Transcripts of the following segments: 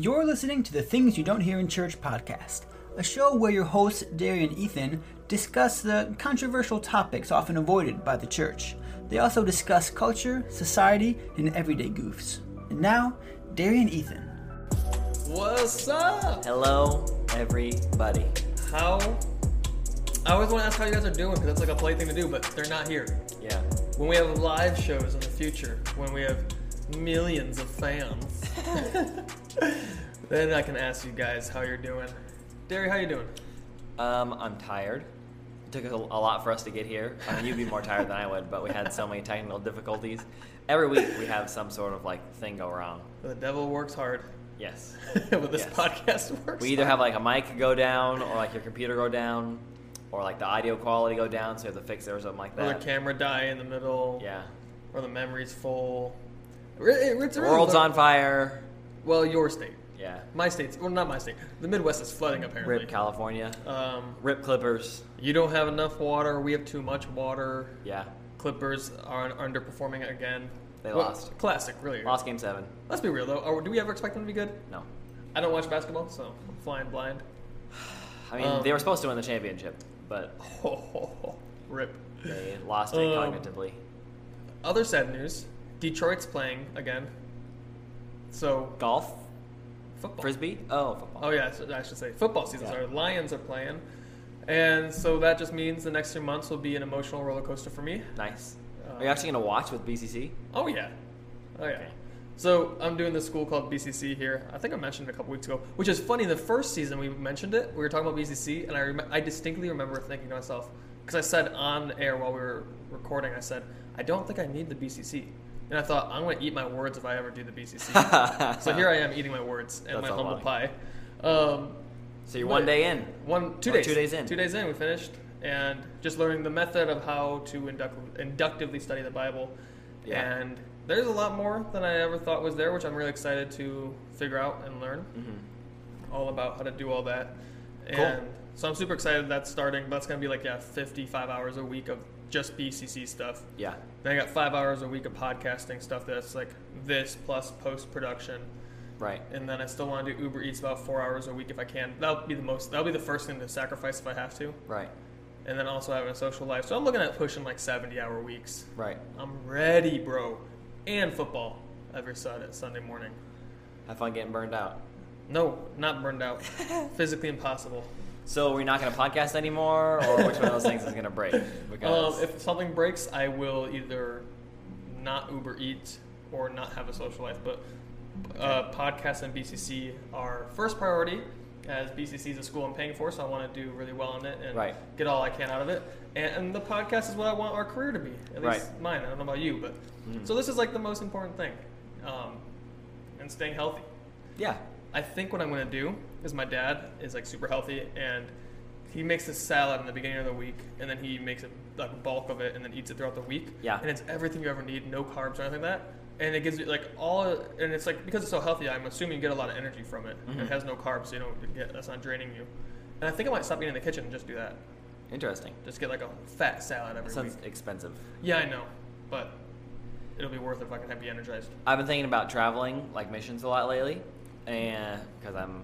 You're listening to the Things You Don't Hear in Church podcast, a show where your hosts, Darian and Ethan, discuss the controversial topics often avoided by the church. They also discuss culture, society, and everyday goofs. And now, Darian and Ethan. What's up? Hello, everybody. How? I always want to ask how you guys are doing because that's like a polite thing to do, but they're not here. Yeah. When we have live shows in the future, when we have millions of fans, then I can ask you guys how you're doing. Derry, how you doing? Um, I'm tired. It took a, a lot for us to get here. I mean, you'd be more tired than I would, but we had so many technical difficulties. Every week we have some sort of like thing go wrong. The devil works hard, Yes. but this Yes. podcast works. We either hard. have like a mic go down, or like your computer go down, or like the audio quality go down, so you have to fix it or something like that. or the camera die in the middle, Yeah. or the memory's full. It- It's really world's on fire. Well, your state, Yeah. my state's well, not my state. The Midwest is flooding apparently. Rip California. Um, Rip Clippers. You don't have enough water. We have too much water. Yeah. Clippers are underperforming again. They Well, lost. Classic, really. Lost game seven. Let's be real though. Are, do we ever expect them to be good? No. I don't watch basketball, so I'm flying blind. I mean, Um, they were supposed to win the championship, but oh, Rip. they lost it Um, cognitively. Other sad news: Detroit's playing again. So Golf? football. Frisbee? Oh, football. Oh yeah, I should say football season. Yeah. started. Lions are playing, and so that just means the next few months will be an emotional roller coaster for me. Nice. Uh, Are you actually going to watch with BCC? Oh yeah, oh yeah. Okay. So I'm doing this school called BCC here. I think I mentioned it a couple weeks ago, which is funny. The first season we mentioned it, we were talking about BCC, and I rem- I distinctly remember thinking to myself because I said on air while we were recording, I said I don't think I need the BCC, and I thought I'm going to eat my words if I ever do the BCC. so here I am eating my words and That's my humble pie. Um, So you're one day in. one two Or days. two days in. Two days in, we finished, and just learning the method of how to induct- inductively study the Bible. Yeah. And there's a lot more than I ever thought was there, which I'm really excited to figure out and learn hmm all about how to do all that. Cool. And so I'm super excited that's starting. That's going to be like yeah, 55 hours a week of just BCC stuff. Yeah. Then I got five hours a week of podcasting stuff that's like this plus post production Right. and then I still want to do Uber Eats about four hours a week if I can. That'll be the most. That'll be the first thing to sacrifice if I have to. Right. And then also having a social life. So I'm looking at pushing like 70 hour weeks. Right. I'm ready, bro. And football every Sunday, Sunday morning. Have fun getting burned out. No, not burned out. Physically impossible. So we're not going to podcast anymore, or which one of those things is going to break? Um, if something breaks, I will either not Uber Eat or not have a social life. But uh, podcasts and BCC are first priority, as BCC is a school I'm paying for, so I want to do really well in it and Right. get all I can out of it. And, and the podcast is what I want our career to be, at least Right. mine. I don't know about you, but Mhm. so this is like the most important thing, um, and staying healthy. yeah, I think what I'm going to do is my dad is like super healthy and he makes this salad in the beginning of the week and then he makes it like a bulk of it and then eats it throughout the week. Yeah. And it's everything you ever need, no carbs or anything like that. And it gives you like all, and it's like because it's so healthy, I'm assuming you get a lot of energy from it. Mhm. It has no carbs, so you don't get that's not draining you. And I think I might stop eating in the kitchen and just do that. interesting. Just get like a fat salad every That sounds week. expensive. Yeah, I know, but it'll be worth it if I can have be energized. I've been thinking about traveling, like missions, a lot lately, and because I'm,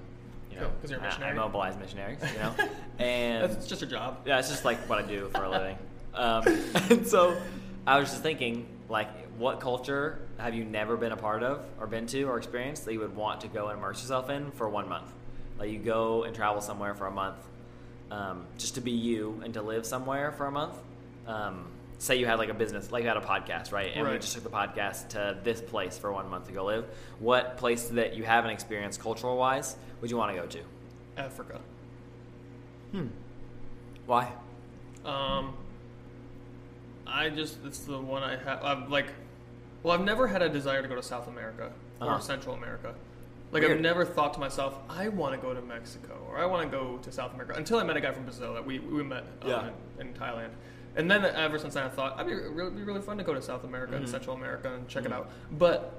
you know, Cool, 'cause you're a I- missionary? I mobilize missionaries, you know, and it's just a job. Yeah, it's just like what I do for a living. Um, and so I was just thinking, like, what culture have you never been a part of, or been to, or experienced that you would want to go and immerse yourself in for one month? Like, you go and travel somewhere for a month, um, just to be you and to live somewhere for a month. Um, say you had like a business, like you had a podcast, right? And we just took the podcast to this place for one month to go live. What place that you haven't experienced cultural wise would you want to go to? Africa. Hmm. Why? Um, I just it's the one I have. I'm like, well, I've never had a desire to go to South America or Uh-huh. Central America. Like Weird. I've never thought to myself, I want to go to Mexico or I want to go to South America until I met a guy from Brazil that we we met um, Yeah. in, in Thailand. And then ever since then, I thought it'd be really, be really fun to go to South America and Mhm. Central America and check it Mhm. out. But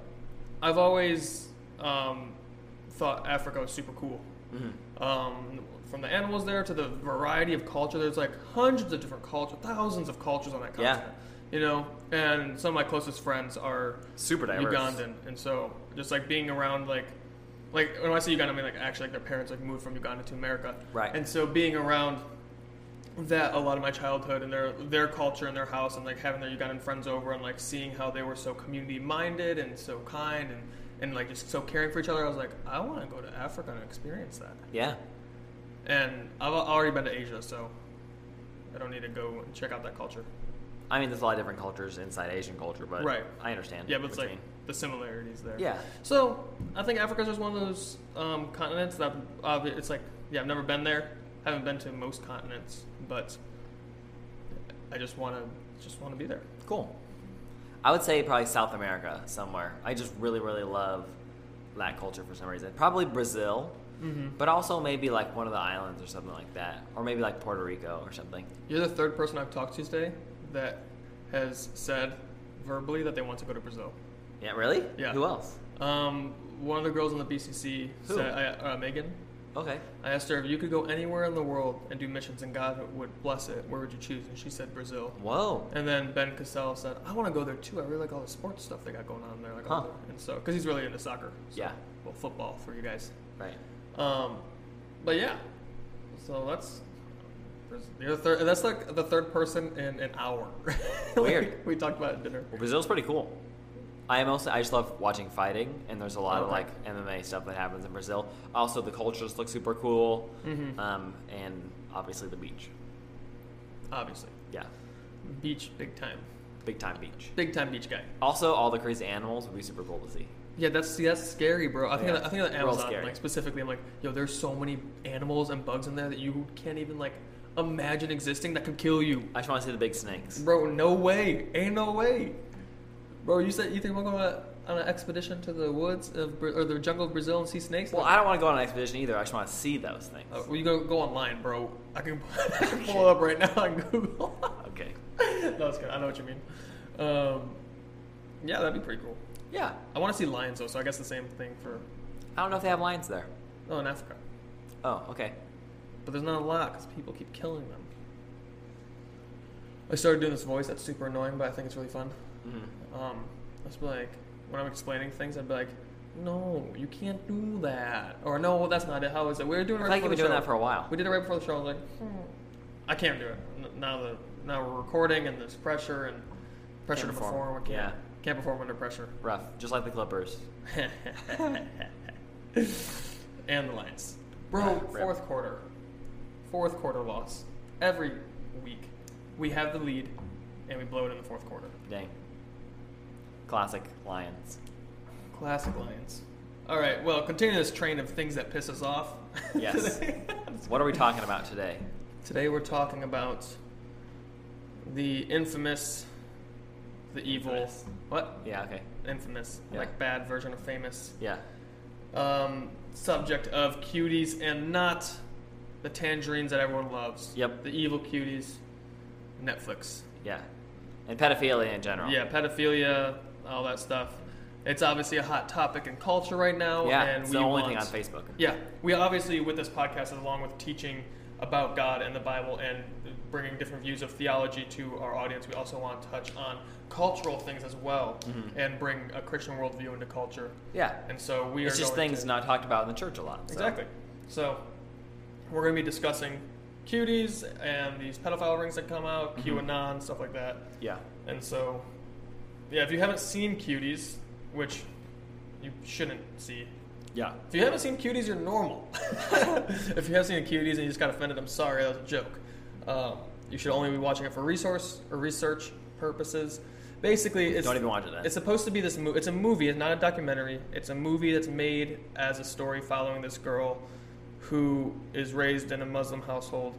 I've always um, thought Africa was super cool. hmm Um, from the animals there to the variety of culture, there's like hundreds of different cultures, thousands of cultures on that Yeah. continent. You know, and some of my closest friends are Super diverse. Ugandan, and so just like being around like like when I say Uganda, I mean like actually like their parents like moved from Uganda to America. Right. And so being around that a lot of my childhood and their their culture and their house and like having their Ugandan friends over and like seeing how they were so community minded and so kind and and like just so caring for each other, I was like, I want to go to Africa and experience that. Yeah. And I've already been to Asia, so I don't need to go and check out that culture. I mean, there's a lot of different cultures inside Asian culture, but Right. I understand. Yeah, but it's like mean. the similarities there. Yeah. So I think Africa's just one of those um, continents that uh, it's like, yeah, I've never been there. I haven't been to most continents, but I just want to just want to be there. Cool. I would say probably South America somewhere. I just really, really love that culture for some reason. Probably Brazil, Mm-hmm. but also maybe like one of the islands or something like that, or maybe like Puerto Rico or something. You're the third person I've talked to today that has said verbally that they want to go to Brazil. Yeah, really? Yeah. Who else? Um, one of the girls in the BCC Who? said, uh, Megan. Okay. I asked her if you could go anywhere in the world and do missions and God would bless it, where would you choose? And she said Brazil. Whoa. And then Ben Cassell said, I want to go there too. I really like all the sports stuff they got going on there. Like Huh. and so, because he's really into soccer. So, Yeah. Well, football for you guys. Right. Um, but yeah. So that's you're the third. That's like the third person in an hour. Like, Weird. we talked about it at dinner. Well, Brazil's pretty cool. I mostly I just love watching fighting, and there's a lot of like MMA stuff that happens in Brazil. Also, the cultures look super cool, Mhm. um, and obviously the beach. Obviously, Yeah, beach, big time, big time beach. big time beach guy. Also, all the crazy animals would be super cool to see. Yeah, that's see, that's scary, bro. I think Yeah. of, I think of the Amazon like specifically. I'm like, yo, there's so many animals and bugs in there that you can't even like imagine existing that could kill you, I just want to see the big snakes. bro. No way, ain't no way, bro. You said you think we're going on, on an expedition to the woods of or the jungle of Brazil and see snakes? Well, I don't want to go on an expedition either. I just want to see those things. Uh, well, you go go online, bro. I can, I can pull it up right now on Google. Okay. no, it's good. I know what you mean. Um, yeah, that'd be pretty cool. Yeah. I want to see lions though, so I guess the same thing for I don't know if they have lions there. oh in Africa. Oh, okay. But there's not a lot because people keep killing them. I started doing this voice that's super annoying, but I think it's really fun. Hmm Um, I just be like, when I'm explaining things, I'd be like, no, you can't do that. Or no, that's not it. How is it? We were doing it I right think before you've been the doing show. that for a while. We did it right before the show. I was like, hmm, I can't do it. N- Now the now we're recording and there's pressure and pressure Can't to perform. perform. We can't, Yeah. can't perform under pressure. Rough, just like the Clippers. and the Lions. Bro, rip. fourth quarter. Fourth quarter loss. Every week. We have the lead and we blow it in the fourth quarter. Dang. Classic Lions. Classic Lions. All right, well, continue this train of things that piss us off. Yes. What are we talking about today? Today we're talking about the infamous, the evil. Infamous. What? Yeah, okay. Infamous. Yeah. Like bad version of famous. Yeah. Um, subject of cuties and not the tangerines that everyone loves. Yep. The evil cuties. Netflix. Yeah. And pedophilia in general. Yeah, pedophilia, all that stuff. It's obviously a hot topic in culture right now. Yeah, and it's we the only want, thing on Facebook. Yeah, we obviously with this podcast, along with teaching about God and the Bible and bringing different views of theology to our audience, we also want to touch on cultural things as well Mhm. and bring a Christian worldview into culture. Yeah. And so we are It's are just things to, not talked about in the church a lot. so- exactly. So we're going to be discussing cuties and these pedophile rings that come out, Mhm. QAnon, stuff like that. Yeah. And so, yeah, if you haven't seen Cuties, which you shouldn't see, Yeah. if you haven't seen Cuties, you're normal. if you have seen Cuties and you just got offended, I'm sorry, that was a joke. Um, you should only be watching it for resource or research purposes. Basically, it's Don't even watch it then. it's supposed to be this. Mo- it's a movie. It's not a documentary. It's a movie that's made as a story following this girl who is raised in a Muslim household,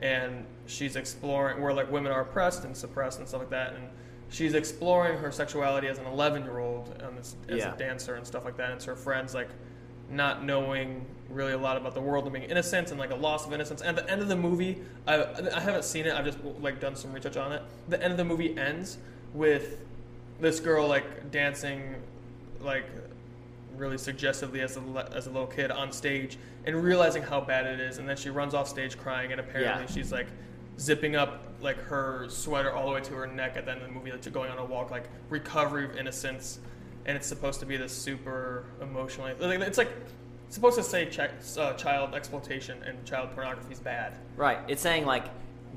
and she's exploring where like women are oppressed and suppressed and stuff like that, and she's exploring her sexuality as an 11 year old and as, as Yeah. a dancer and stuff like that. And it's her friends like not knowing really a lot about the world and being innocent and like a loss of innocence. And at the end of the movie, I, I haven't seen it. I've just like done some research on it. The end of the movie ends with this girl like dancing like really suggestively as a, as a little kid on stage and realizing how bad it is and then she runs off stage crying and apparently Yeah. she's like zipping up like her sweater all the way to her neck at the end of the movie like going on a walk like recovery of innocence and it's supposed to be this super emotionally like, it's like It's supposed to say chi- uh, child exploitation and child pornography is bad. Right. It's saying like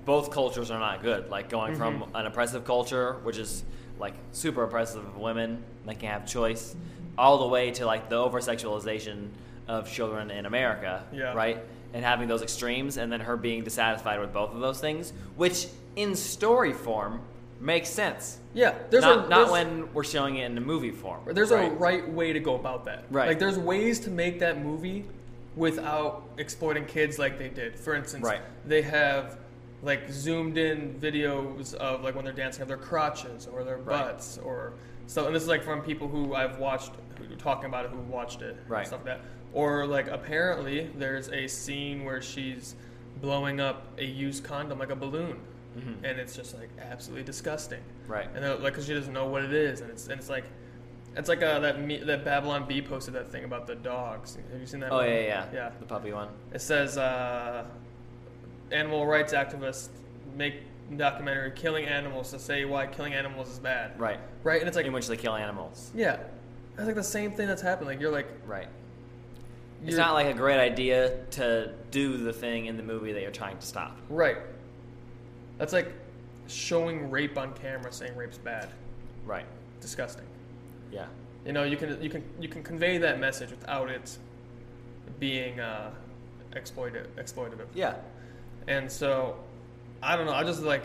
both cultures are not good. Like going from Mhm. an oppressive culture, which is like super oppressive of women, they can have choice, all the way to like the over sexualization of children in America. Yeah. Right. And having those extremes, and then her being dissatisfied with both of those things, which in story form makes sense. Yeah, there's not a not there's, when we're showing it in the movie form. there's a right. right way to go about that. Right. Like there's ways to make that movie without exploiting kids like they did. For instance, Right. they have like zoomed in videos of like when they're dancing of their crotches or their Right. butts or so and this is like from people who I've watched who talking about it who watched it and Right. stuff like that. Or like apparently there's a scene where she's blowing up a used condom like a balloon. Mhm. And it's just like absolutely disgusting. Right. And they're, like, cause she doesn't know what it is, and it's and it's like, it's like uh, that me, that Babylon Bee posted that thing about the dogs. Have you seen that? Oh one? yeah, yeah, yeah. The puppy one. It says uh, animal rights activists make documentary killing animals to say why killing animals is bad. Right. Right, and it's like, in which they kill animals. yeah, it's like the same thing that's happening. Like you're like, Right. It's not like a great idea to do the thing in the movie that you're trying to stop. right. That's like showing rape on camera, saying rape's bad, Right. disgusting. Yeah. You know, you can you can you can convey that message without it being uh, exploitive. Exploitative. Yeah. And so, I don't know. I just like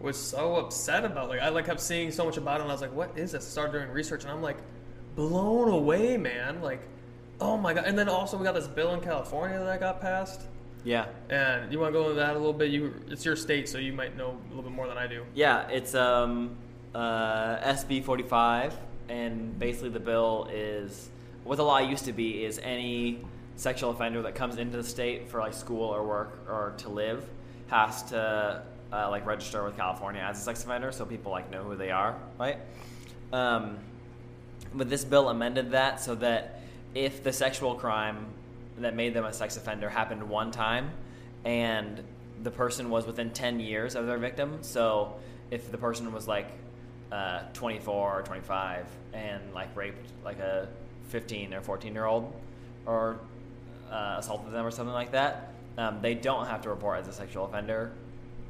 was so upset about like I like kept seeing so much about it, and I was like, "What is this?" I started doing research, and I'm like, blown away, man. Like, oh my god! And then also we got this bill in California that got passed. Yeah. And you want to go into that a little bit? You, it's your state, so you might know a little bit more than I do. Yeah. It's um uh, SB 45, and basically the bill is what the law used to be is any sexual offender that comes into the state for like school or work or to live has to uh, like register with California as a sex offender, so people like know who they are, right? Um, but this bill amended that so that if the sexual crime that made them a sex offender happened one time and the person was within 10 years of their victim so if the person was like uh, 24 or 25 and like raped like a 15 or 14 year old or uh, assaulted them or something like that um, they don't have to report as a sexual offender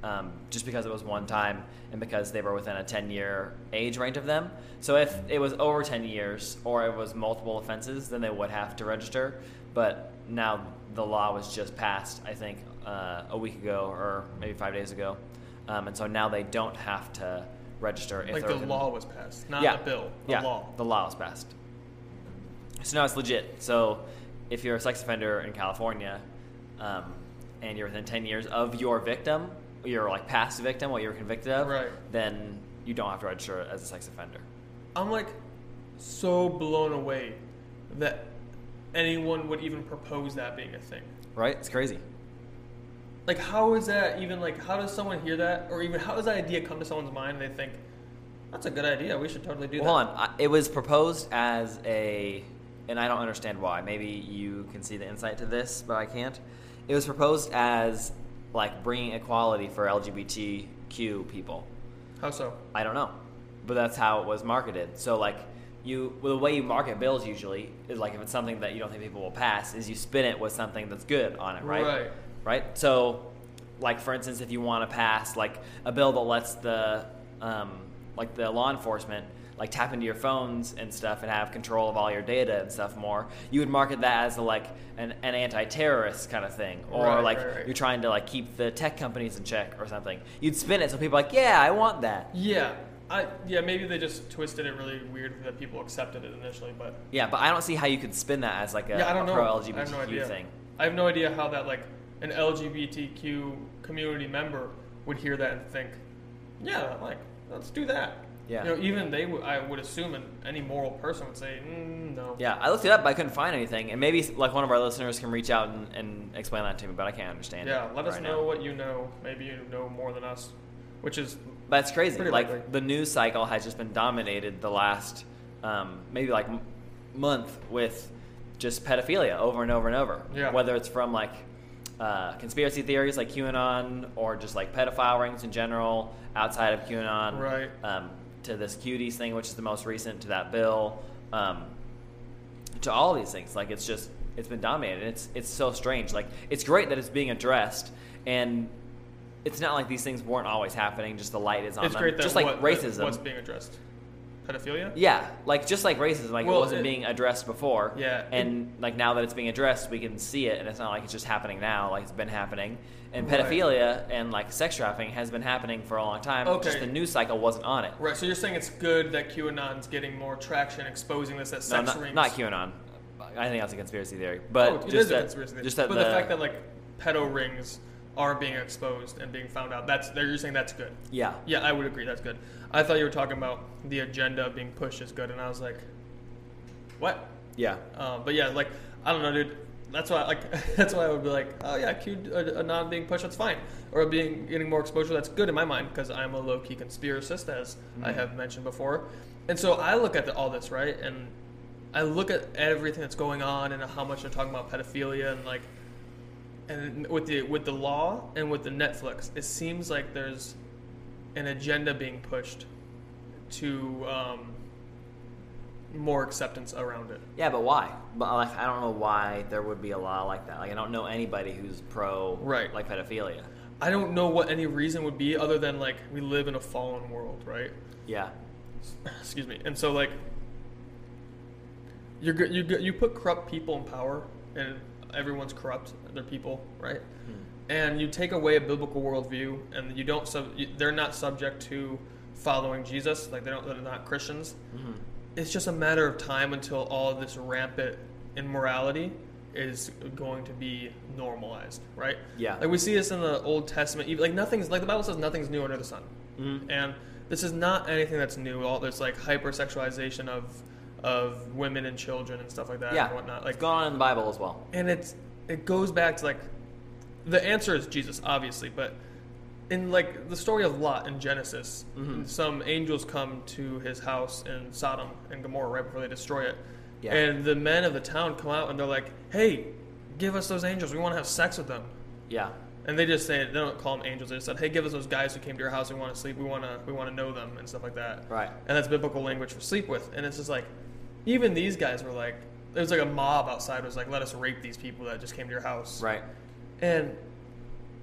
um, just because it was one time and because they were within a 10 year age range of them. So if it was over 10 years or it was multiple offenses, then they would have to register. But now the law was just passed, I think, uh, a week ago or maybe five days ago. Um, and so now they don't have to register if like the law was passed, not yeah. the bill. The yeah, law. The law was passed. So now it's legit. So if you're a sex offender in California um, and you're within 10 years of your victim, your like past victim, what you were convicted of, Right. then you don't have to register as a sex offender. I'm like so blown away that anyone would even propose that being a thing. Right? It's crazy. Like, how is that even like? How does someone hear that, or even how does that idea come to someone's mind? and They think that's a good idea. We should totally do Well, that. hold on. It was proposed as a, and I don't understand why. Maybe you can see the insight to this, but I can't. It was proposed as like bringing equality for LGBTQ people. How so? I don't know, but that's how it was marketed. So like you, well, the way you market bills usually is like if it's something that you don't think people will pass, is you spin it with something that's good on it, right? Right. Right. So, like for instance, if you want to pass like a bill that lets the um, like the law enforcement like tap into your phones and stuff and have control of all your data and stuff more, you would market that as a, like an, an anti-terrorist kind of thing, or Right, like right, right. you're trying to like keep the tech companies in check or something. You'd spin it so people are like, yeah, I want that. Yeah. I yeah maybe they just twisted it really weird that people accepted it initially, but Yeah, but I don't see how you could spin that as like a, yeah, I don't know. pro I have no LGBTQ idea. thing. I have no idea how that like an LGBTQ community member would hear that and think, yeah, like let's do that. Yeah. You know, even they would. I would assume, and any moral person would say, mm, no. Yeah, I looked it up, but I couldn't find anything. And maybe like one of our listeners can reach out and, and explain that to me, but I can't understand. Yeah, let us right know now. what you know. Maybe you know more than us, which is But it's crazy. Like likely. the news cycle has just been dominated the last um, maybe like m- month with just pedophilia over and over and over. Yeah. Whether it's from like uh, conspiracy theories like QAnon or just like pedophile rings in general outside of QAnon. Right. Um, to this cuties thing, which is the most recent, to that bill, um, to all these things. Like it's just it's been dominated. It's it's so strange. Like it's great that it's being addressed, and it's not like these things weren't always happening. Just the light is on It's them. great that just like what, racism. what's being addressed. Pedophilia. yeah, like just like racism, like Well, it wasn't it- being addressed before. Yeah, and like now that it's being addressed, we can see it, and it's not like it's just happening now. Like it's been happening, and Right. pedophilia and like sex trafficking has been happening for a long time. Okay. Just the news cycle wasn't on it. Right. So you're saying it's good that QAnon's getting more traction, exposing this as No, sex not, rings. not QAnon. I think that's a conspiracy theory. But oh, just is that, a conspiracy theory. just that but the, the, fact that like pedo rings are being exposed and being found out, that's you're saying that's good. yeah, Yeah, I would agree. That's good. I thought you were talking about the agenda being pushed as good, and I was like, what? yeah, Um, but yeah, like I don't know, dude. That's why, like, that's why I would be like, oh yeah, Q a, a non being pushed, that's fine, or being getting more exposure, that's good in my mind because I'm a low key conspiracist, as I Mhm. have mentioned before, and so I look at the, all this right, and I look at everything that's going on and how much they're talking about pedophilia and like, and with the with the law and with the Netflix, it seems like there's an agenda being pushed to um, more acceptance around it. yeah. But why? But like, I don't know why there would be a law like that. Like, I don't know anybody who's pro Right. like pedophilia. I don't know what any reason would be other than like we live in a fallen world, right? Yeah, Excuse me. And so like you're you you put corrupt people in power, and everyone's corrupt. They're people, right? And you take away a biblical worldview, and you don't sub. You, they're not subject to following Jesus. Like they don't. They're not Christians. hmm It's just a matter of time until all of this rampant immorality is going to be normalized, right? Yeah. Like we see this in the Old Testament. even- Like nothing's like the Bible says nothing's new under the sun. Mhm. And this is not anything that's new. All this like hypersexualization of of women and children and stuff like that yeah. and whatnot. it's Like gone on in the Bible as well. and it's it goes back to like the answer is Jesus, obviously, but in like the story of Lot in Genesis, Mhm. some angels come to his house in Sodom and Gomorrah right before they destroy it. Yeah. And the men of the town come out and they're like, "Hey, give us those angels. We want to have sex with them." Yeah, And they just say they don't call them angels. They just said, "Hey, give us those guys who came to your house. We want to sleep. We want to we want to know them and stuff like that." right. And that's biblical language for sleep with. And it's just like, even these guys were like, there was like a mob outside was like, "Let us rape these people that just came to your house." Right. And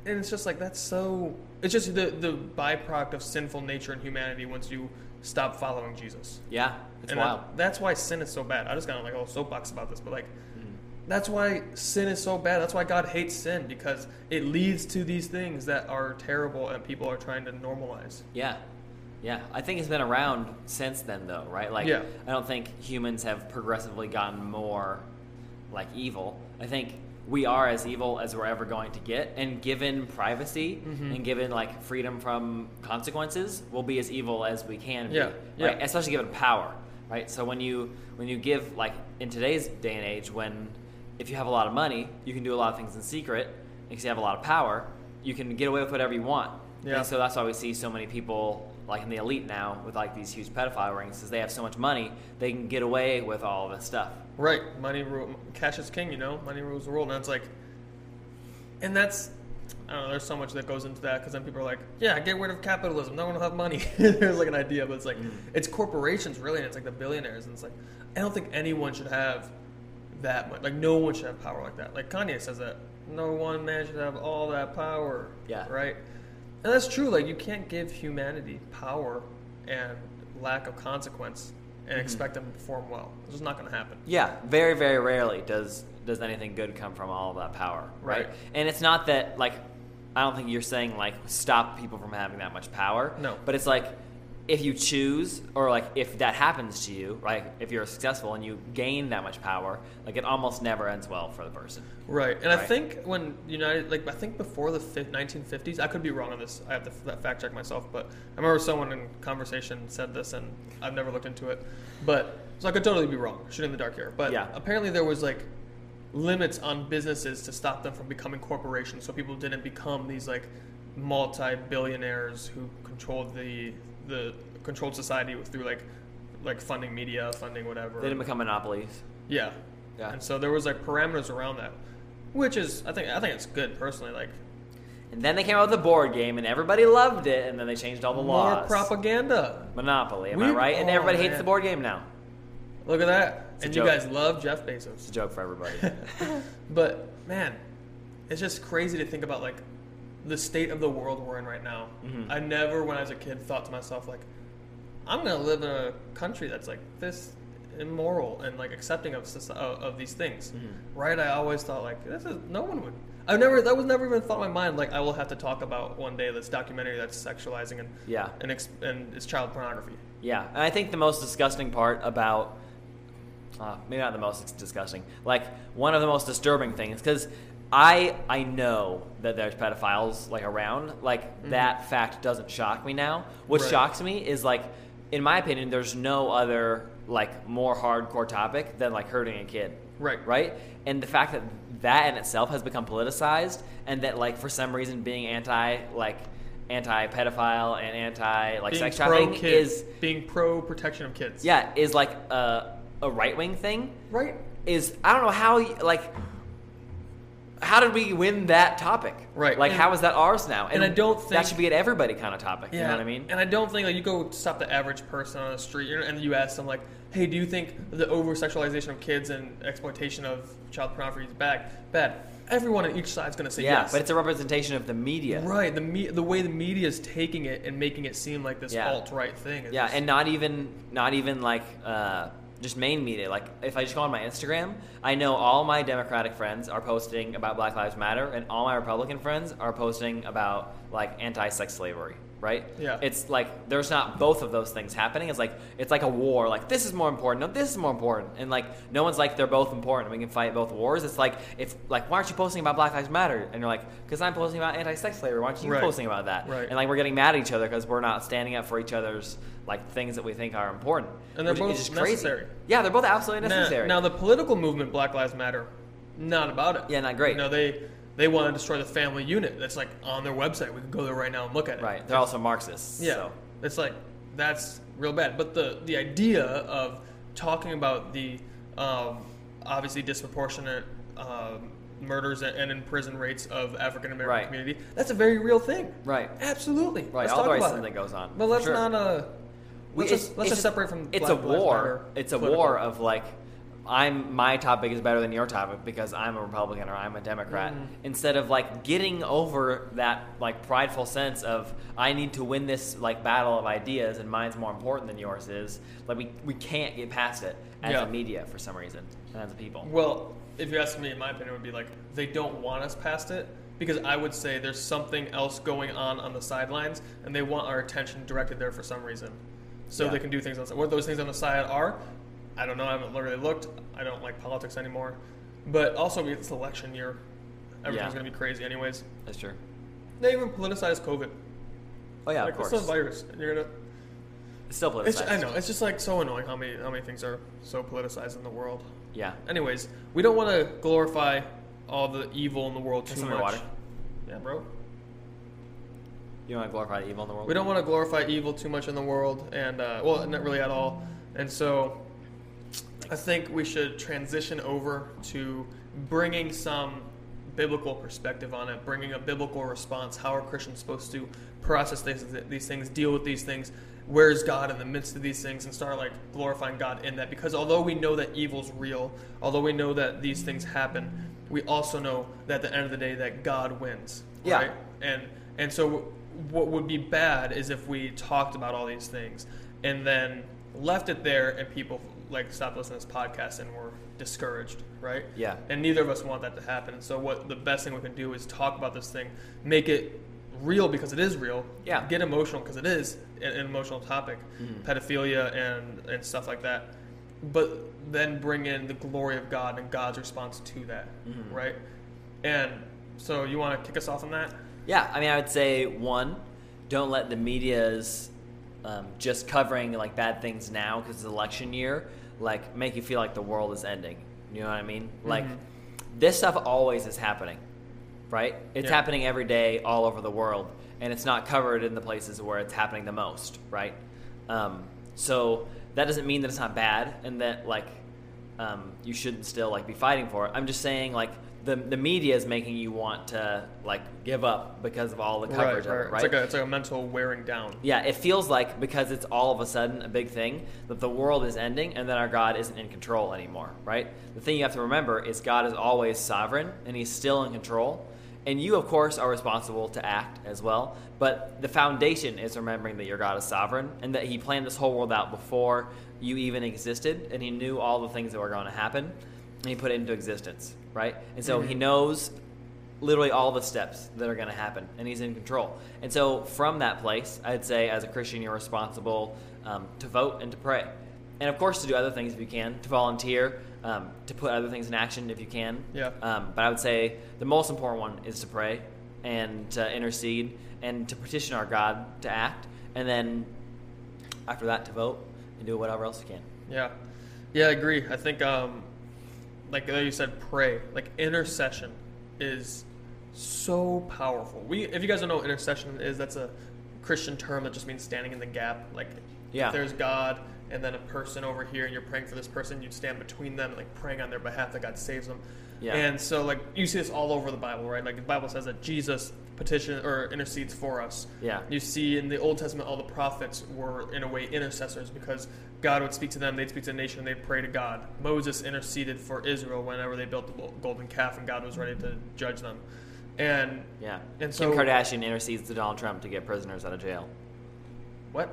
and it's just like that's so. It's just the the byproduct of sinful nature and humanity once you stop following Jesus. Yeah, it's and wild. that- that's why sin is so bad. I just got on like a whole soapbox about this, but like Mhm. that's why sin is so bad. That's why God hates sin because it leads to these things that are terrible and people are trying to normalize. Yeah. Yeah. I think it's been around since then though, right? Like Yeah. I don't think humans have progressively gotten more like evil. I think we are as evil as we're ever going to get and given privacy Mhm. and given like freedom from consequences, we'll be as evil as we can be. Yeah, Right? Especially given power, right? So when you when you give like in today's day and age when if you have a lot of money, you can do a lot of things in secret because you have a lot of power, you can get away with whatever you want. Yeah. And so that's why we see so many people like in the elite now with like these huge pedophile rings, is they have so much money they can get away with all this stuff. Right, money rule, cash is king. You know, money rules the world, and it's like, and that's, I don't know. There's so much that goes into that because then people are like, yeah, get rid of capitalism. No one will have money. there's like an idea, but it's like, Mm. it's corporations really, and it's like the billionaires, and it's like, I don't think anyone should have that much. Like, no one should have power like that. Like Kanye says that no one man should have all that power. Yeah. Right. And that's true. Like, you can't give humanity power and lack of consequence and Mhm. expect them to perform well. It's just not going to happen. Yeah, very very rarely does does anything good come from all that power, right? Right. And it's not that like I don't think you're saying like stop people from having that much power. No. But it's like if you choose or like if that happens to you, right? If you're successful and you gain that much power, like it almost never ends well for the person. Right, and I think when United, like I think before the 1950s, I could be wrong on this. I have to fact check myself, but I remember someone in conversation said this, and I've never looked into it. But so I could totally be wrong, shooting in the dark here. But Yeah. apparently there was like limits on businesses to stop them from becoming corporations, so people didn't become these like multi-billionaires who controlled the the controlled society through like like funding media, funding whatever. They didn't become monopolies. Yeah. Yeah. And so there was like parameters around that, which is I think I think it's good personally. Like And then they came out with a board game and everybody loved it and then they changed all the more laws. propaganda. Monopoly, am I We- right? And oh, everybody hates the board game now. Look at that. a and you guys love Jeff Bezos. It's a joke for everybody. But man, it's just crazy to think about like the state of the world we're in right now. Mhm. I never, when I was a kid, thought to myself like, I'm gonna live in a country that's like this immoral and like accepting of of, these things. Mhm. Right? I always thought like this is no one would. I've never that was never even thought in my mind like I will have to talk about one day this documentary that's sexualizing and yeah. and, ex- and it's child pornography. Yeah, and I think the most disgusting part about, uh, maybe not the most disgusting, like one of the most disturbing things, because I I know that there's pedophiles like around, like mm-hmm. that fact doesn't shock me now. What Right. shocks me is like, in my opinion, there's no other like more hardcore topic than like hurting a kid. Right. Right. And the fact that that in itself has become politicized, and that like for some reason being anti like anti pedophile and anti like being sex trafficking is being pro protection of kids. yeah, is like a, a right wing thing. Right. Is I don't know how like how did we win that topic? Right. Like And- how is that ours now? and I don't think that should be an everybody kind of topic. Yeah, You know what I mean? And I don't think like you go stop the average person on the street in the U.S. I'm like, "Hey, do you think the over sexualization of kids and exploitation of child pornography is bad?" Bad. Everyone on each side is going to say yeah, yes. but it's a representation of the media. right. The me- the way the media is taking it and making it seem like this Yeah. alt right thing. Yeah, just- and not even not even like uh, just main media. Like if I just go on my Instagram, I know all my Democratic friends are posting about Black Lives Matter, and all my Republican friends are posting about like anti-sex slavery. Right? Yeah. It's like there's not both of those things happening. It's like it's like a war. Like this is more important. No, this is more important. And like no one's like they're both important. We can fight both wars. It's like if like why aren't you posting about Black Lives Matter? And you're like because I'm posting about anti-sex slavery. Why aren't you Right. posting about that? Right. And like we're getting mad at each other because we're not standing up for each other's like things that we think are important. And they're both just crazy. necessary. Yeah, they're both absolutely necessary. Now, the political movement Black Lives Matter, not about it. Yeah, not great. You know, they they want to destroy the family unit. That's like on their website. We can go there right now and look at it. right, they're also Marxists. Yeah, So. it's like that's real bad. But the the idea of talking about the um, obviously disproportionate um, murders and, and in prison rates of African American Right. community that's a very real thing. Right. Absolutely. Right, Let's all the racism that goes on. But let's Sure. not uh. Let's it's- just, let's just separate from. It's a war. It's a war of like, I'm my topic is better than your topic because I'm a Republican or I'm a Democrat. Mhm. Instead of like getting over that like prideful sense of I need to win this like battle of ideas and mine's more important than yours is. Like we we can't get past it as Yeah. a media for some reason and as a people. Well, if you ask me, in my opinion, it would be like they don't want us past it because I would say there's something else going on on the sidelines, and they want our attention directed there for some reason, so Yeah. they can do things on the side. What those things on the side are, I don't know. I haven't literally looked. I don't like politics anymore, but also it's election year. Everything's Yeah. gonna be crazy, anyways. That's true. They even politicized COVID. Oh yeah, like of course. it's a virus, and you're gonna. It's still politicized. It's, I know. It's just like so annoying how many how many things are so politicized in the world. Yeah. Anyways, we don't want to glorify all the evil in the world Drink too some much. your water. Yeah, bro. You want to glorify the evil in the world? We don't want to glorify evil too much in the world, and uh, well, not really at all. And so, I think we should transition over to bringing some biblical perspective on it, bringing a biblical response. How are Christians supposed to process these, these things, deal with these things? Where's God in the midst of these things, and start like glorifying God in that? Because although we know that evil's real, although we know that these things happen, we also know that at the end of the day that God wins. Yeah. Right? And and so what would be bad is if we talked about all these things and then left it there and people like stopped listening to this podcast and were discouraged, right? Yeah. And neither of us want that to happen. So what the best thing we can do is talk about this thing, make it real because it is real. Yeah. Get emotional because it is an, emotional topic, Mhm. pedophilia and and stuff like that. But then bring in the glory of God and God's response to that, Mhm. right? And so you want to kick us off on that? Yeah, I mean, I would say one, don't let the media's um, just covering like bad things now because it's election year, like make you feel like the world is ending. You know what I mean? Like Mhm. this stuff always is happening, right? It's Yeah. happening every day all over the world, and it's not covered in the places where it's happening the most, right? Um, so that doesn't mean that it's not bad and that like um, you shouldn't still like be fighting for it. I'm just saying like the the media is making you want to like give up because of all the coverage right, of it, right? It's like a it's like a mental wearing down. yeah, it feels like because it's all of a sudden a big thing that the world is ending and that our God isn't in control anymore, right? The thing you have to remember is God is always sovereign and he's still in control. And you, of course, are responsible to act as well. But the foundation is remembering that your God is sovereign and that he planned this whole world out before you even existed and he knew all the things that were going to happen and he put it into existence, right? And so he knows literally all the steps that are going to happen, and he's in control. And so, from that place, I'd say as a Christian, you're responsible um, to vote and to pray, and of course to do other things if you can, to volunteer, um, to put other things in action if you can. Yeah. Um, but I would say the most important one is to pray and to intercede and to petition our God to act, and then after that to vote and do whatever else you can. Yeah, yeah, I agree. I think, um, like you said, pray. Like intercession is so powerful. We, if you guys don't know what intercession is, that's a Christian term that just means standing in the gap. Like, Yeah. if there's God and then a person over here, and you're praying for this person, you'd stand between them, like praying on their behalf that God saves them. Yeah. And so, like, you see this all over the Bible, right? Like, the Bible says that Jesus petition or intercedes for us. Yeah. You see in the Old Testament, all the prophets were, in a way, intercessors because God would speak to them, they'd speak to the nation, and they'd pray to God. Moses interceded for Israel whenever they built the golden calf, and God was ready to judge them. And Yeah. And so- Kim Kardashian intercedes to Donald Trump to get prisoners out of jail. what?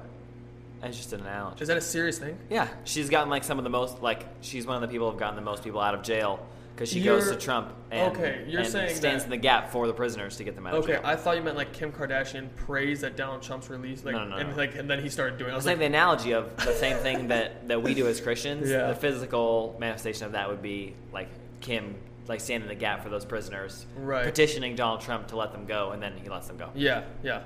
That's just an analogy. Is that a serious thing? Yeah, she's gotten like some of the most like she's one of the people who've gotten the most people out of jail because she goes You're- to Trump and, okay, you're and saying stands that- in the gap for the prisoners to get them out of Okay, jail. I thought you meant like Kim Kardashian praised that Donald Trump's release, like, No, no, no, and like, and then he started doing. it. I was like, the analogy of the same thing that, that we do as Christians. Yeah. The physical manifestation of that would be like Kim like standing in the gap for those prisoners, Right. petitioning Donald Trump to let them go, and then he lets them go. Yeah, yeah.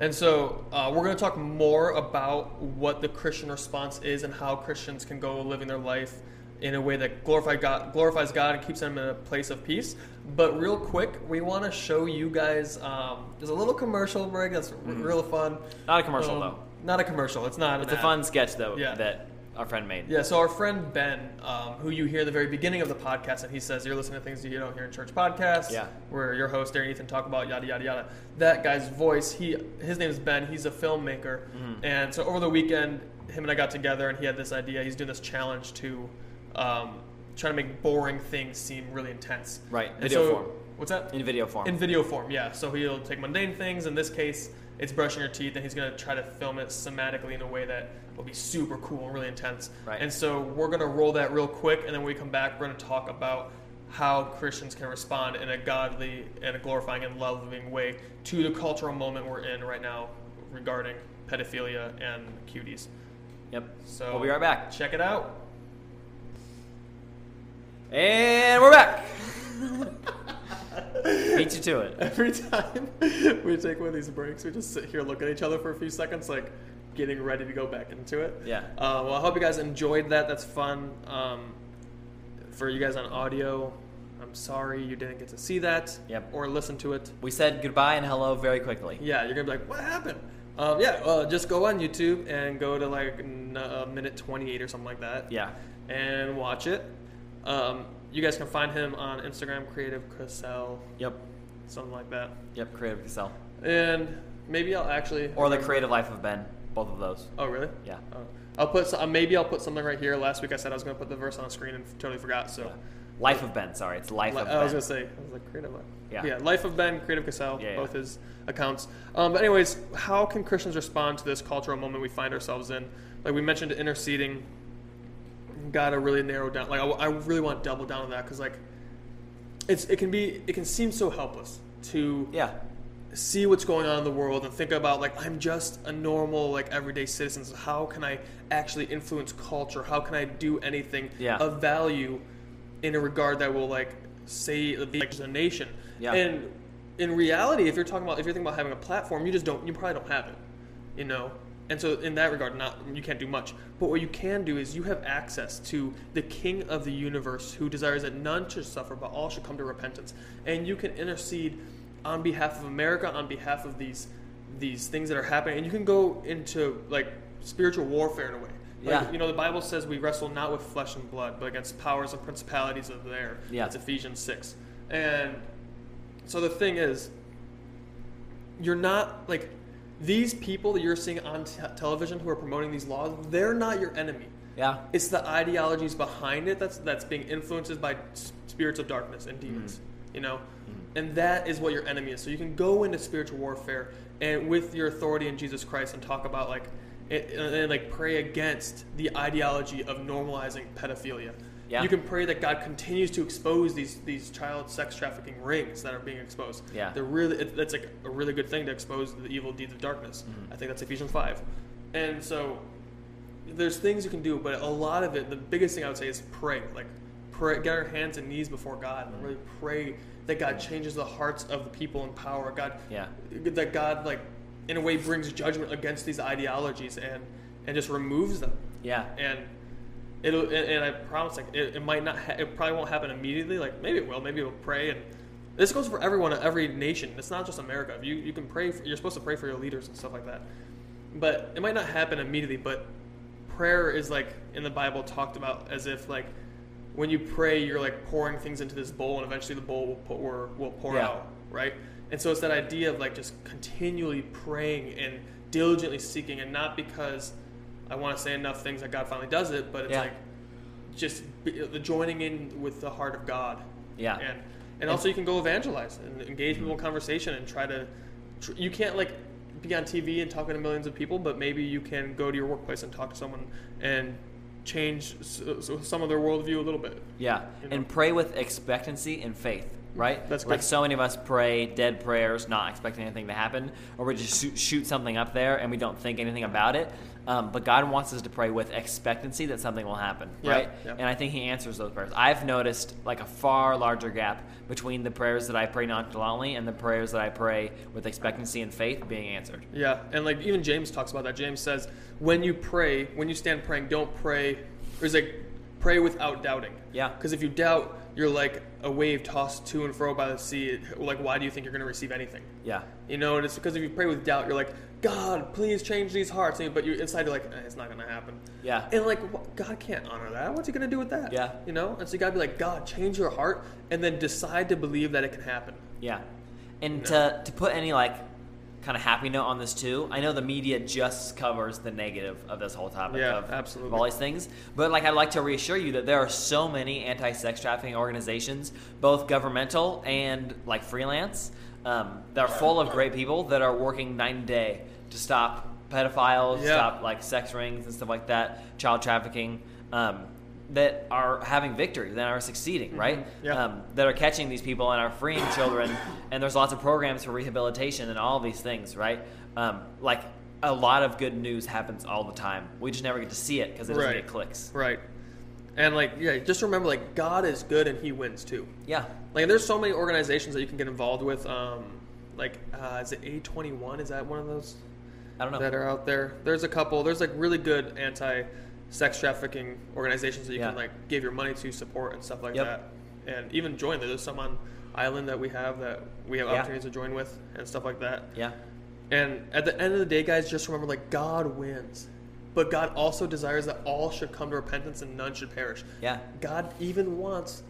And so uh, we're going to talk more about what the Christian response is and how Christians can go living their life in a way that glorify God, glorifies God and keeps them in a place of peace. But real quick, we want to show you guys. Um, there's a little commercial break that's r- real fun. Mm-hmm. Not a commercial, Um, though. Not a commercial. It's not. It's a ad. fun sketch though Yeah. that our friend made. Yeah, so our friend Ben, um, who you hear at the very beginning of the podcast, and he says, You're listening to things you don't hear in church podcasts. Yeah. Where your host, Darren Ethan, talk about yada, yada, yada. That guy's voice, he his name is Ben. He's a filmmaker. Mm-hmm. And so over the weekend, him and I got together, and he had this idea. He's doing this challenge to um, try to make boring things seem really intense. Right, And video so- form. What's that? In video form. In video form, yeah. So he'll take mundane things. In this case, it's brushing your teeth, and he's going to try to film it somatically in a way that will be super cool and really intense. Right. And so we're going to roll that real quick, and then when we come back, we're going to talk about how Christians can respond in a godly and a glorifying and loving way to the cultural moment we're in right now regarding pedophilia and cuties. Yep. So we'll be right back. Check it out. And we're back. Beat you to it. Every time we take one of these breaks, we just sit here, look at each other for a few seconds, like getting ready to go back into it. Yeah. Uh, well, I hope you guys enjoyed that. That's fun. Um, for you guys on audio, I'm sorry you didn't get to see that Yep. or listen to it. We said goodbye and hello very quickly. Yeah, you're gonna be like, what happened? Um, yeah, uh, just go on YouTube and go to like n- uh, minute 28 or something like that. Yeah. And watch it. Um, you guys can find him on Instagram, Creative Cassell, Yep. something like that. Yep. Creative Cassell. And maybe I'll actually Or the creative life of Ben. Both of those. Oh, really? Yeah. Oh. I'll put uh, maybe I'll put something right here. Last week I said I was going to put the verse on the screen and totally forgot. So Life of Ben. Sorry, it's life Li- of Ben. I was going to say I was like creative life. Yeah. Yeah. Life of Ben, Creative Cassell, Yeah, yeah. both his accounts. Um, but anyways, how can Christians respond to this cultural moment we find ourselves in? Like we mentioned, interceding. Got to really narrow down. Like I, I really want to double down on that because like it's it can be it can seem so helpless to Yeah. see what's going on in the world and think about like I'm just a normal like everyday citizen. So how can I actually influence culture? How can I do anything Yeah. of value in a regard that will like say like a nation? Yeah. And in reality, if you're talking about if you're thinking about having a platform, you just don't you probably don't have it. You know? And so in that regard, not you can't do much. But what you can do is you have access to the King of the universe who desires that none should suffer, but all should come to repentance. And you can intercede on behalf of America, on behalf of these these things that are happening, and you can go into like spiritual warfare in a way. Like, Yeah. You know, the Bible says we wrestle not with flesh and blood, but against powers and principalities of the air. Yeah. It's Ephesians six. And so the thing is, you're not like these people that you're seeing on t- television who are promoting these laws. They're not your enemy. Yeah. It's the ideologies behind it that's that's being influenced by spirits of darkness and demons. Mm-hmm. You know, mm-hmm. and that is what your enemy is. So you can go into spiritual warfare and with your authority in Jesus Christ and talk about like and, like pray against the ideology of normalizing pedophilia. Yeah. You can pray that God continues to expose these these child sex trafficking rings that are being exposed. Yeah. They're really it, that's like a really good thing to expose the evil deeds of darkness. Mm-hmm. I think that's Ephesians five, and so there's things you can do, but a lot of it, the biggest thing I would say is pray. Like, pray, get our hands and knees before God, and really pray that God changes the hearts of the people in power. God, Yeah. that God like, in a way, brings judgment against these ideologies and and just removes them. Yeah. And it'll and, and I promise, like, it, it might not, ha- it probably won't happen immediately. Like, maybe it will. Maybe it'll pray and. This goes for everyone, every nation. It's not just America. You, you can pray. For, you're supposed to pray for your leaders and stuff like that. But it might not happen immediately. But prayer is like in the Bible talked about as if like when you pray, you're like pouring things into this bowl, and eventually the bowl will pour, will, will pour Yeah. out, right? And so it's that idea of like just continually praying and diligently seeking, and not because I want to say enough things that God finally does it, but it's Yeah. like just the joining in with the heart of God. Yeah. And and also you can go evangelize and engage people in conversation and try to. Tr- you can't like be on TV and talking to millions of people, but maybe you can go to your workplace and talk to someone and change s- s- some of their worldview a little bit. Yeah, You know? and pray with expectancy and faith, right? That's like so many of us pray dead prayers, not expecting anything to happen, or we just shoot, shoot something up there and we don't think anything about it. Um, but God wants us to pray with expectancy that something will happen, Yeah, right? yeah. And I think He answers those prayers. I've noticed like a far larger gap between the prayers that I pray nonchalantly and the prayers that I pray with expectancy and faith being answered. Yeah, and like even James talks about that. James says when you pray, when you stand praying, don't pray. There's like pray without doubting. Yeah. Because if you doubt, you're like a wave tossed to and fro by the sea. Like, why do you think you're going to receive anything? Yeah, You know, and it's because if you pray with doubt, you're like, God, please change these hearts. And- But you inside, you're like, eh, it's not going to happen. yeah, And like, wh- God can't honor that. What's he going to do with that? Yeah. You know? And so you got to be like, God, change your heart and then decide to believe that it can happen. Yeah, and to to put any like kind of happy note on this too, I know the media just covers the negative of this whole topic Yeah, of, absolutely. of all these things. But like I'd like to reassure you that there are so many anti-sex trafficking organizations, both governmental and like freelance, um, that are full of great people that are working night and day to stop pedophiles, Yeah. stop like sex rings and stuff like that, child trafficking. Um, that are having victory, that are succeeding, right? Mm-hmm. Yeah. Um, that are catching these people and are freeing children. And there's lots of programs for rehabilitation and all these things, right? Um, like a lot of good news happens all the time. We just never get to see it because it doesn't Right. get clicks. Right. And like, yeah, just remember, like, God is good and He wins too. Yeah. Like, there's so many organizations that you can get involved with. Um, like, uh, is it A21? Is that one of those I don't know. that are out there? There's a couple. There's like really good anti-sex trafficking organizations that you can like give your money to support and stuff like Yep. that, and even join. There's some on Island that we have that we have Yeah. opportunities to join with and stuff like that. yeah. And at the end of the day, guys, just remember like God wins. But God also desires that all should come to repentance and none should perish. Yeah. God even wants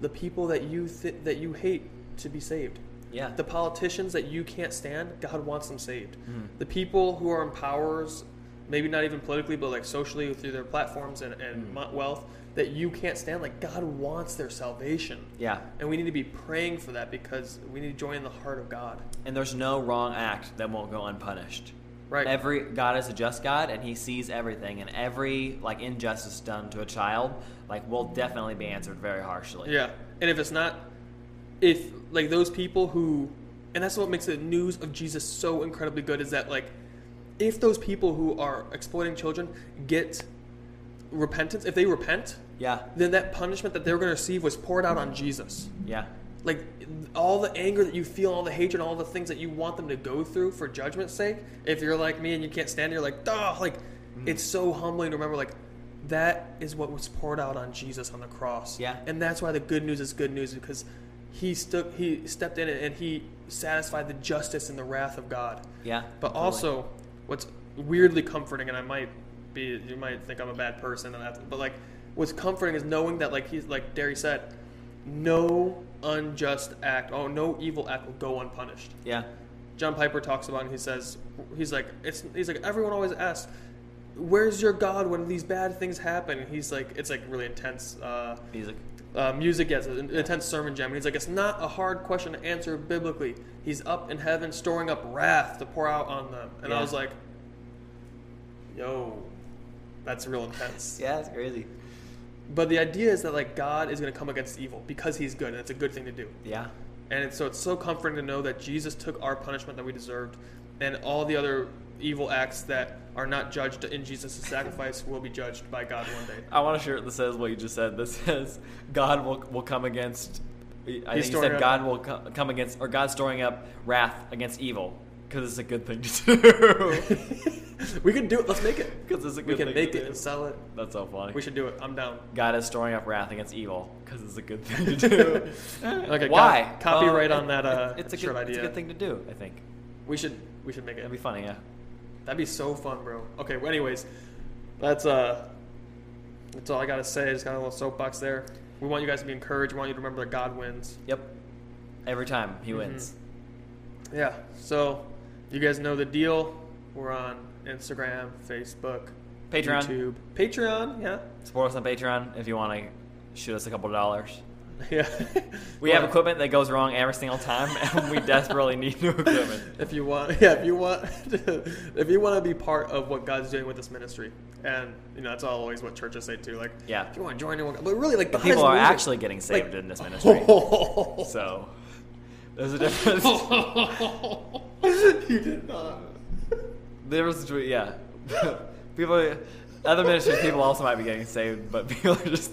the people that you th- that you hate to be saved. Yeah. The politicians that you can't stand, God wants them saved. Mm-hmm. The people who are in powers, maybe not even politically, but like socially through their platforms and, and Mm-hmm. wealth, that you can't stand, like God wants their salvation. Yeah. And we need to be praying for that because we need to join the heart of God. And there's no wrong act that won't go unpunished. Right. Every God is a just God, and He sees everything, and every like injustice done to a child, like will definitely be answered very harshly. Yeah, and if it's not, if like those people who, and that's what makes the news of Jesus so incredibly good is that like, if those people who are exploiting children get repentance, if they repent, Yeah. then that punishment that they're going to receive was poured out on Jesus. Yeah. Like all the anger that you feel, all the hatred, all the things that you want them to go through for judgment's sake. If you're like me and you can't stand it, you're like, duh, like Mm. it's so humbling to remember like that is what was poured out on Jesus on the cross. Yeah. And that's why the good news is good news because he stuck he stepped in and he satisfied the justice and the wrath of God. Yeah. But totally. also, what's weirdly comforting, and I might be, you might think I'm a bad person, and that, but like, what's comforting is knowing that, like he's like Derry said, no unjust act, oh, no evil act will go unpunished. Yeah. John Piper talks about, and he says, he's like, it's, he's like, everyone always asks, where's your God when these bad things happen? And he's like, it's like really intense. Uh, Music. Uh, music, yes, an intense sermon jam. And he's like, it's not a hard question to answer biblically. He's up in heaven storing up wrath to pour out on them. And I was like, yo, that's real intense. Yeah, it's crazy. But the idea is that like God is going to come against evil because He's good, and it's a good thing to do. Yeah. And it's, so it's so comforting to know that Jesus took our punishment that we deserved, and all the other evil acts that are not judged in Jesus' sacrifice will be judged by God one day. I want a shirt that says what you just said. That says God will will come against. I think you said up- God will co- come against, or God's storing up wrath against evil because it's a good thing to do. we can do it. Let's make it. Because it's a We can thing make to it do. and sell it. That's so funny. We should do it. I'm down. God is storing up wrath against evil because it's a good thing to do. Okay, Why? co- copyright Uh, on that, uh, it's a good, It's a good thing to do. I think We should we should make it. that'd be funny. Yeah. That'd be so fun, bro. Okay, well, anyways, that's uh that's all I gotta say. Just got a little soapbox there. We want you guys to be encouraged. We want you to remember that God wins. Yep. Every time Mm-hmm. he wins. Yeah. So you guys know the deal. We're on Instagram, Facebook, Patreon. YouTube, Patreon. Yeah. Support us on Patreon if you want to shoot us a couple dollars. Yeah. We have equipment that goes wrong every single time, and we desperately need new equipment. If you want, yeah, if you want, if you want to be part of what God's doing with this ministry, and you know that's always what churches say too. Like, Yeah. if you want to join anyone, but really, like, But God is people are moving. actually getting saved Like- in this ministry. So there's a difference. you did not. The difference between yeah, people, other ministries, people also might be getting saved, but people are just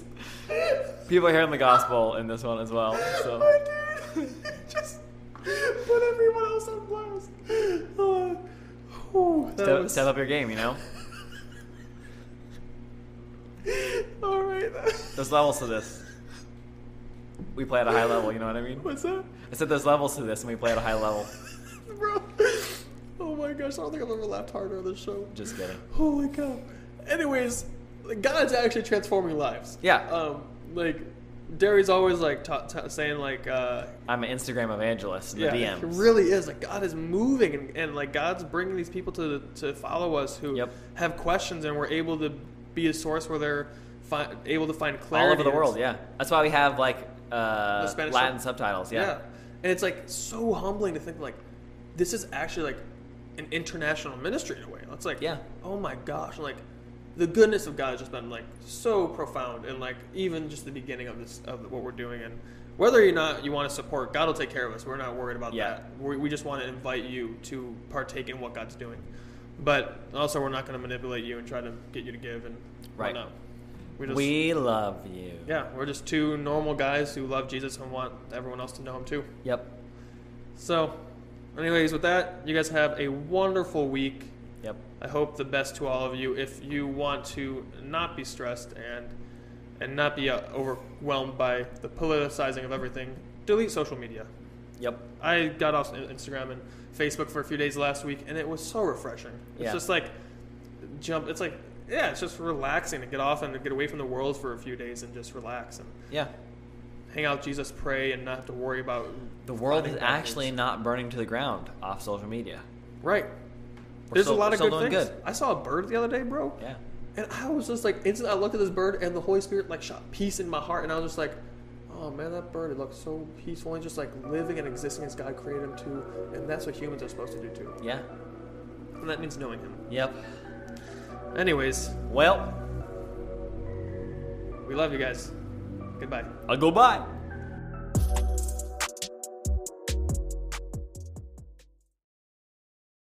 people are hearing the gospel in this one as well. So just put everyone else on blast. Oh, that step, was- step up your game, you know. All right. There's levels to this. We play at a high level, you know what I mean? What's that, I said there's levels to this, and we play at a high level. bro? Oh my gosh, I don't think I've ever laughed harder on this show. Just kidding. Holy cow. Anyways, God's actually transforming lives. Yeah. Um, like, Derry's always like ta- ta- saying like, uh, I'm an Instagram evangelist in the yeah, DMs. it really is like God is moving and, and like God's bringing these people to to follow us who Yep. have questions and we're able to be a source where they're fi- able to find clarity. all over the world. Yeah, that's why we have like The uh, Spanish Latin sub- subtitles. Yeah. Yeah. and it's like so humbling to think like this is actually like an international ministry in a way. It's like Yeah. oh my gosh, like the goodness of God has just been like so profound and like even just the beginning of this of what we're doing and whether or not you want to support God will take care of us. We're not worried about Yeah. that. We, we just want to invite you to partake in what God's doing. But also we're not going to manipulate you and try to get you to give and Right. whatnot. We just We love you. yeah, we're just two normal guys who love Jesus and want everyone else to know him too. Yep. So, anyways, with that, you guys have a wonderful week. I hope the best to all of you. If you want to not be stressed and and not be uh, overwhelmed by the politicizing of everything, delete social media. Yep. I got off Instagram and Facebook for a few days last week, and it was so refreshing. It's Yeah. just like jump. It's like yeah, it's just relaxing to get off and to get away from the world for a few days and just relax and Yeah. hang out Jesus, pray, and not have to worry about The world is actually not burning to the ground off social media. right. We're There's still- a lot we're of good things. good. I saw a bird the other day, bro. Yeah. And I was just like, instant. I looked at this bird, and the Holy Spirit like shot peace in my heart, and I was just like, oh man, that bird it looks so peaceful and just like living and existing as God created him to, and that's what humans are supposed to do too. Yeah. And that means knowing Him. Yep. Anyways, Well, we love you guys. Goodbye. I'll go bye.